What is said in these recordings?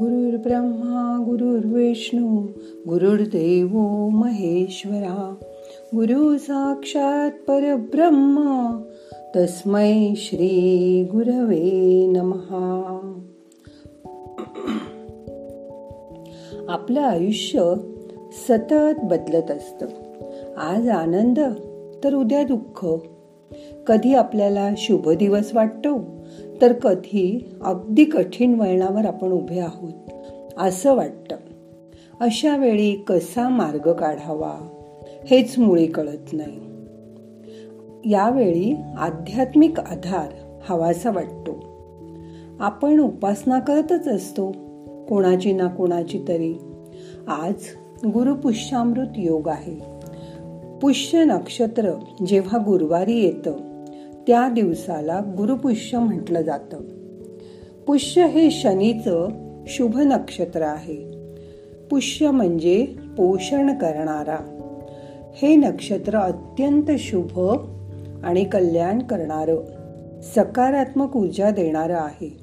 गुरुर्ब्रह्मा गुरुर्विष्णू गुरुर्देव महेश्वरा. गुरु साक्षात परब्रह्म तस्मै श्री गुरवे नमहा आपलं आयुष्य सतत बदलत असतं. आज आनंद तर उद्या दुःख. कधी आपल्याला शुभ दिवस वाटतो? तर कधी अगदी कठीण वळणावर आपण उभे आहोत असं वाटतं. अशा वेळी कसा मार्ग काढावा हेच मुळे कळत नाही. यावेळी आध्यात्मिक आधार हवासा वाटतो. आपण उपासना करतच असतो कोणाची ना कोणाची तरी. आज गुरुपुष्यामृत योग आहे. पुष्य नक्षत्र जेव्हा गुरुवारी येतं त्या दिवसाला गुरुपुष्य म्हटलं जातं. पुष्य हे शनीचं शुभ नक्षत्र आहे. पुष्य म्हणजे पोषण करणारा. हे नक्षत्र अत्यंत शुभ आणि कल्याण करणारं सकारात्मक ऊर्जा देणारं आहे.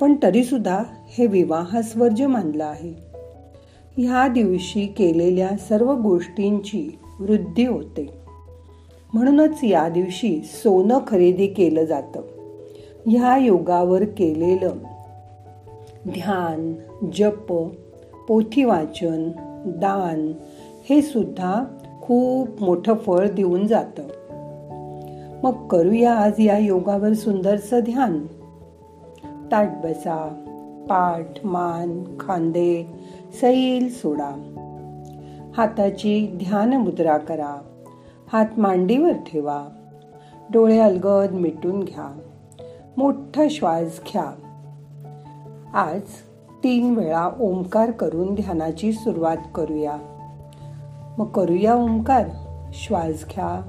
पण तरीसुद्धा हे विवाहस्वर्ज मानलं आहे. ह्या दिवशी केलेल्या सर्व गोष्टींची वृद्धी होते. म्हणूनच या दिवशी सोनं खरेदी केलं जातं. ह्या योगावर केलेलं ध्यान जप पोथी वाचन दान हे सुद्धा खूप मोठं फळ देऊन जातं. मग करूया आज या योगावर सुंदरसं ध्यान. ताट बसा पाठ मान खांदे सैल सोडा. हाताची ध्यान मुद्रा करा. हात मांडीवर ठेवा. डोळे अलगद मिटून घ्या. मोठा श्वास घ्या. आज तीन वेळा ओंकार करून ध्यानाची सुरुवात करूया. मग करूया ओंकार. श्वास घ्या.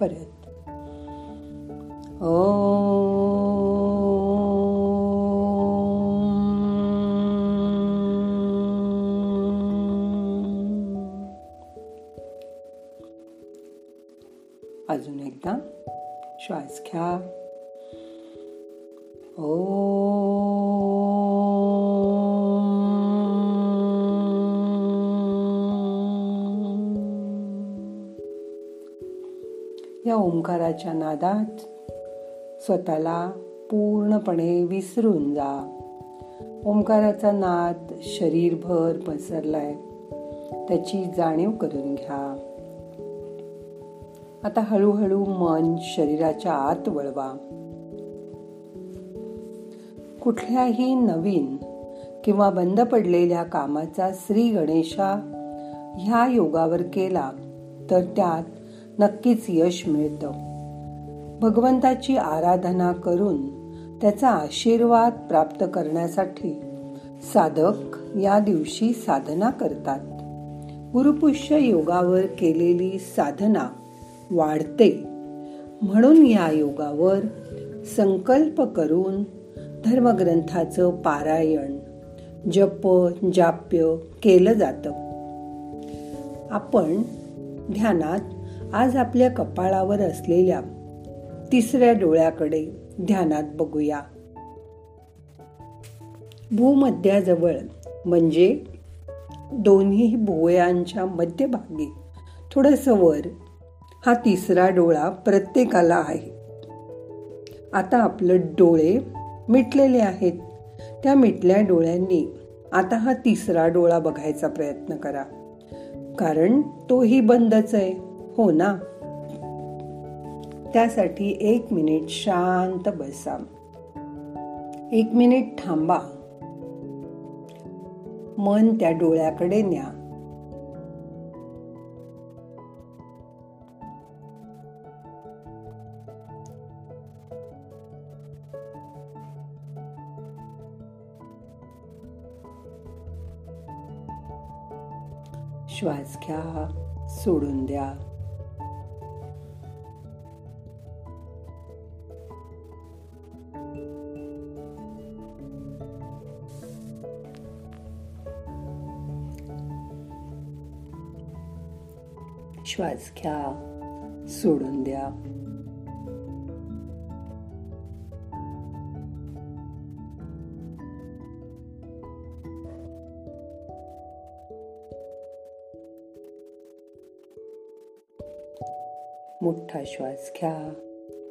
परत ओ अजून एकदा श्वास घ्या. या ओंकाराच्या नादात स्वतःला पूर्णपणे विसरून जा. ओंकाराचा नाद शरीरभर पसरलाय. त्याची जाणीव करून घ्या. आता हळूहळू मन शरीराच्या आत वळवा. कुठल्याही नवीन किंवा बंद पडलेल्या कामाचा श्री गणेशा ह्या योगावर केला तर त्यात नक्कीच यश मिळतं. भगवंताची आराधना करून त्याचा आशीर्वाद प्राप्त करण्यासाठी साधक या दिवशी साधना करतात. गुरुपुष्य योगावर केलेली साधना वाढते. म्हणून या योगावर संकल्प करून धर्मग्रंथाचं पारायण जप जाप्य केलं जातं. आपण ध्यानात आज आपल्या कपाळावर असलेल्या तिसऱ्या डोळ्याकडे ध्यानात बघूया. भूमध्याजवळ म्हणजे दोन्ही भुवयांच्या मध्यभागी थोडस वर हा तिसरा डोळा प्रत्येकाला आहे. आता आपलं डोळे मिटलेले आहेत. त्या मिटल्या डोळ्यांनी आता हा तिसरा डोळा बघायचा प्रयत्न करा. कारण तोही बंदच आहे. हो ना. त्यासाठी एक मिनिट शांत बसा. एक मिनिट थांबा. मन त्या डोळ्याकडे न्या. श्वास घ्या सोडून द्या. श्वास घ्या सोडून द्या. मोठा श्वास घ्या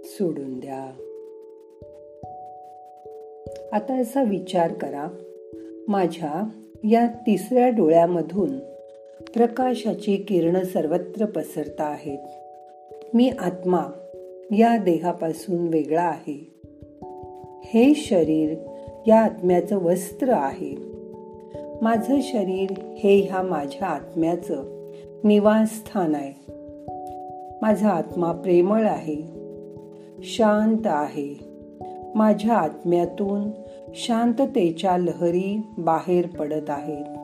सोडून द्या. आता असा विचार करा माझ्या या तिसऱ्या डोळ्यामधून प्रकाशाची किरण सर्वत्र पसरता आहेत. मी आत्मा या देहापासून वेगळा आहे. हे शरीर या आत्म्याचं वस्त्र आहे. माझं शरीर हे ह्या माझ्या आत्म्याचं निवासस्थान आहे. माझा आत्मा प्रेमळ आहे. शांत आहे. माझ्या आत्म्यातून शांततेच्या लहरी बाहेर पडत आहेत.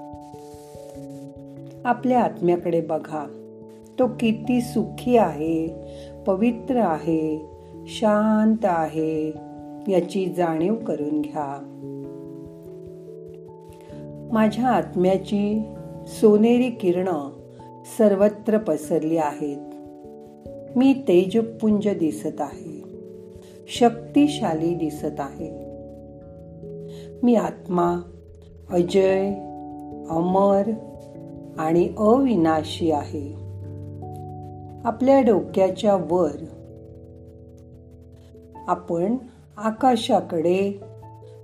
आपल्या आत्म्याकडे बघा. तो किती सुखी आहे पवित्र आहे शांत आहे याची जाणीव करून घ्या. माझ्या आत्म्याची सोनेरी किरण सर्वत्र पसरली आहेत. मी तेजपुंज दिसत आहे. शक्तिशाली दिसत आहे. मी आत्मा अजय अमर आणि अविनाशी आहे. आपल्या डोक्याच्या वर आपण आकाशाकडे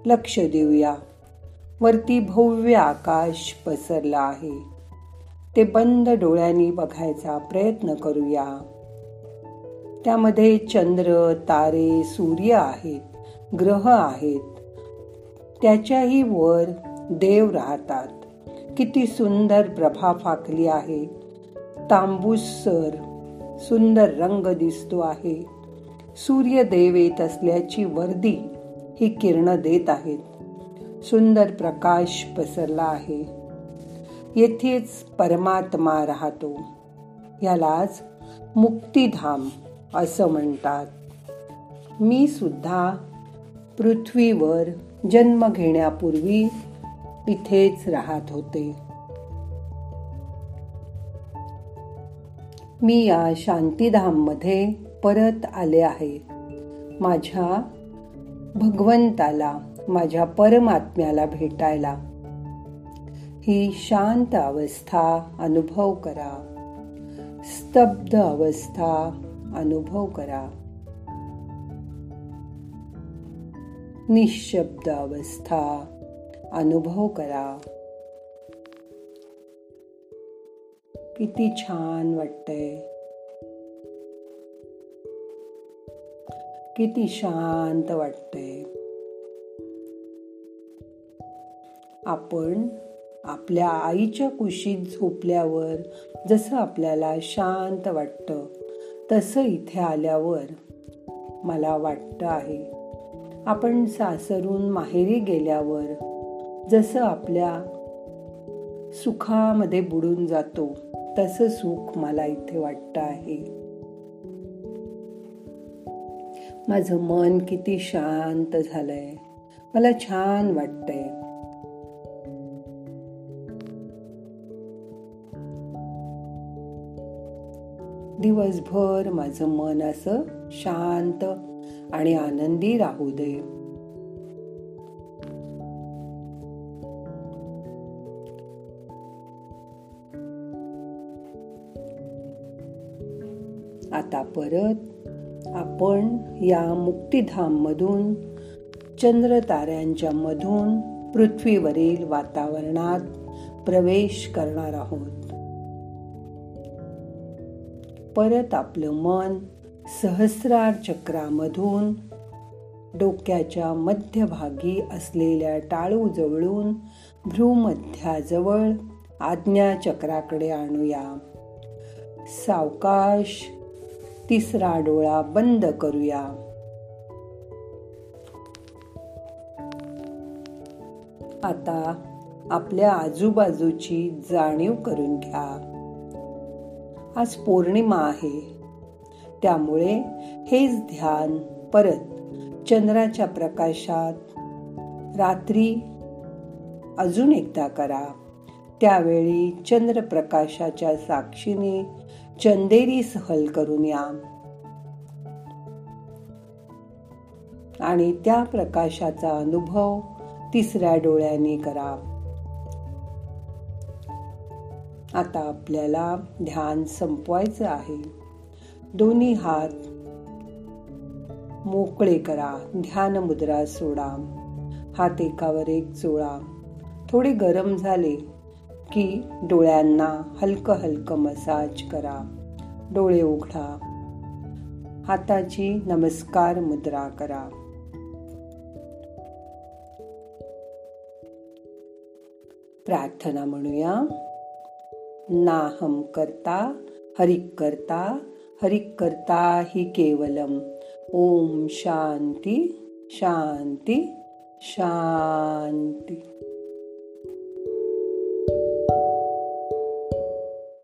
लक्ष देऊया. वरती भव्य आकाश पसरला आहे. ते बंद डोळ्यांनी बघायचा प्रयत्न करूया. त्यामध्ये चंद्र तारे सूर्य आहेत ग्रह आहेत. त्याच्याही वर देव राहतात. किती सुंदर प्रभा फाकली आहे. सर सुंदर रंग दिसतो आहे. सूर्यदेव येत असल्याची वर्दी ही किरण देत आहेत. सुंदर प्रकाश पसरला आहे. येथेच परमात्मा राहतो. यालाच मुक्तिधाम असं म्हणतात. मी सुद्धा पृथ्वीवर जन्म घेण्यापूर्वी इथेच राहत होते. मी या शांतीधाममध्ये परत आले आहे. माझ्या भगवंताला माझ्या परमात्म्याला भेटायला. ही शांत अवस्था अनुभव करा. स्तब्ध अवस्था अनुभव करा. निशब्द अवस्था अनुभव करा. किती छान वाटतंय. किती शांत वाटतंय. आपण आपल्या आईच्या कुशीत झोपल्यावर जसं आपल्याला शांत वाटतं तसं इथे आल्यावर मला वाटतं आहे आपण सासरून माहेरी गेल्यावर जसं आपल्या सुखामध्ये बुडून जातो तसं सुख मला इथे वाटतं आहे. माझं मन किती शांत झालंय मला छान वाटतंय. दिवसभर माझं मन असं शांत आणि आनंदी राहू दे. आता परत आपण या मुक्तिधाम मधून चंद्र ताऱ्यांच्या मधून पृथ्वीवरील वातावरणात प्रवेश करणार आहोत. परत आपलं मन सहस्रार चक्रामधून डोक्याच्या मध्यभागी असलेल्या टाळू जवळून भ्रूमध्याजवळ आज्ञा चक्राकडे आणूया. सावकाश तिसरा डोळा बंद करूया. आता आपल्या आजूबाजूची जाणीव करून घ्या. आज पौर्णिमा आहे. त्यामुळे हेच ध्यान परत चंद्राच्या प्रकाशात रात्री अजून एकदा करा. त्यावेळी चंद्रप्रकाशाच्या साक्षीने चंदेरी सहल करून या. आणि त्या प्रकाशाचा अनुभव तिसऱ्या डोळ्याने करा. आता आपल्याला ध्यान संपवायचं आहे. दोन्ही हात मोकळे करा. ध्यान मुद्रा सोडा. हात एकावर एक चोळा थोडे गरम झाले की डोळ्यांना हलकं हलकं मसाज करा. डोळे उघडा. हाताची नमस्कार मुद्रा करा. प्रार्थना म्हणूया. नाहम करता हरिक करता हरिक करता हि केवलम. ओम शांती शांती शांती.